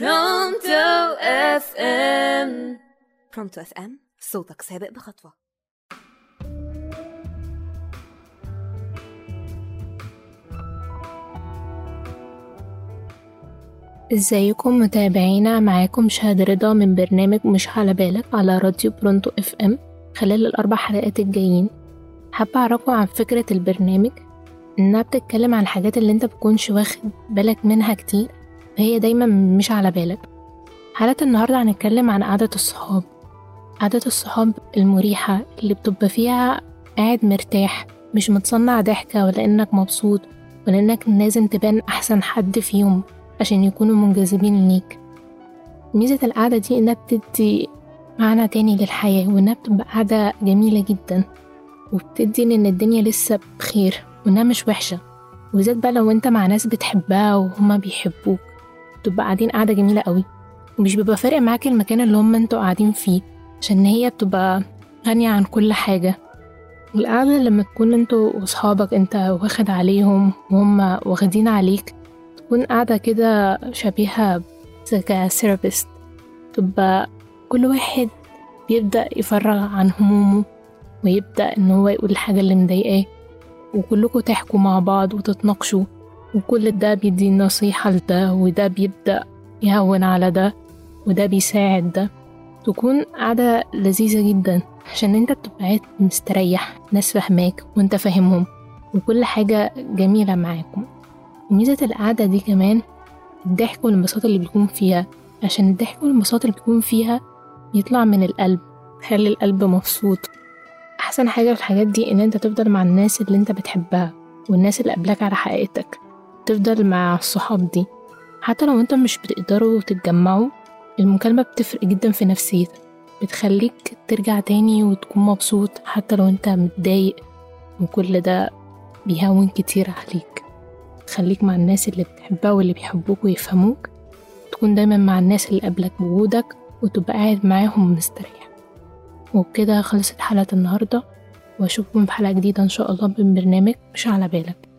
Pronto FM Pronto FM صوتك سابق بخطوة. إزيكم متابعينا؟ معاكم شهد رضا من برنامج مش على بالك على راديو Pronto FM خلال الأربع حلقات الجايين. حابة أعرفكم عن فكرة البرنامج؟ إنها بتتكلم عن الحاجات اللي أنت بتكونش واخد بالك منها كتير. فهي دايما مش على بالك. حلقة النهاردة هنتكلم عن قعدة الصحاب. قعدة الصحاب المريحة اللي بتبقى فيها قاعد مرتاح مش متصنع ضحكة ولا إنك مبسوط ولا إنك لازم تبان أحسن حد فيهم عشان يكونوا منجذبين ليك. ميزة القعدة دي إنها بتدي معنى تاني للحياة وإنها بتبقى قعدة جميلة جدا وبتدي إن الدنيا لسه بخير وإنها مش وحشة. وبالذات بقى لو أنت مع ناس بتحبها وهما بيحبوك. بتبقى قاعدين قعدة جميلة قوي. ومش بيبقى فارق معاك المكان اللي هما أنتوا قاعدين فيه عشان هي بتبقى غنية عن كل حاجة. والقعدة لما تكون أنتوا وصحابك انت واخد عليهم وهم واخدين عليك تكون قاعدة كده شبيهة كثيرابيست تبقى كل واحد بيبدأ يفرغ عن همومه ويبدأ إن هو يقول الحاجة اللي مضايقاه وكلكوا تحكوا مع بعض وتتناقشوا. وكل ده بيدي نصيحة لده وده بيبدأ يهون على ده وده بيساعد ده. تكون قاعدة لذيذة جدا عشان انت بتبقى قاعد مستريح ناس فاهماك وانت فاهمهم وكل حاجة جميلة معاكم. وميزة القعدة دي كمان الضحك والانبساط اللي بيكون فيها. عشان الضحك والانبساط اللي بيكون فيها يطلع من القلب خلي القلب مبسوط. أحسن حاجة في الحاجات دي إن أنت تفضل مع الناس اللي أنت بتحبها والناس اللي قبلك على حقيقتك. تفضل مع الصحاب دي. حتى لو أنت مش بتقدروا تتجمعوا المكالمة بتفرق جدا في نفسيتك. بتخليك ترجع تاني وتكون مبسوط حتى لو أنت متضايق وكل ده بيهون كتير عليك. خليك مع الناس اللي بتحبها واللي بيحبوك ويفهموك. تكون دايما مع الناس اللي قبلك بوجودك وتبقى قاعد معاهم مستريح. وبكده خلصت حلقة النهاردة وأشوفكم في حلقة جديدة إن شاء الله من برنامج مش على بالك.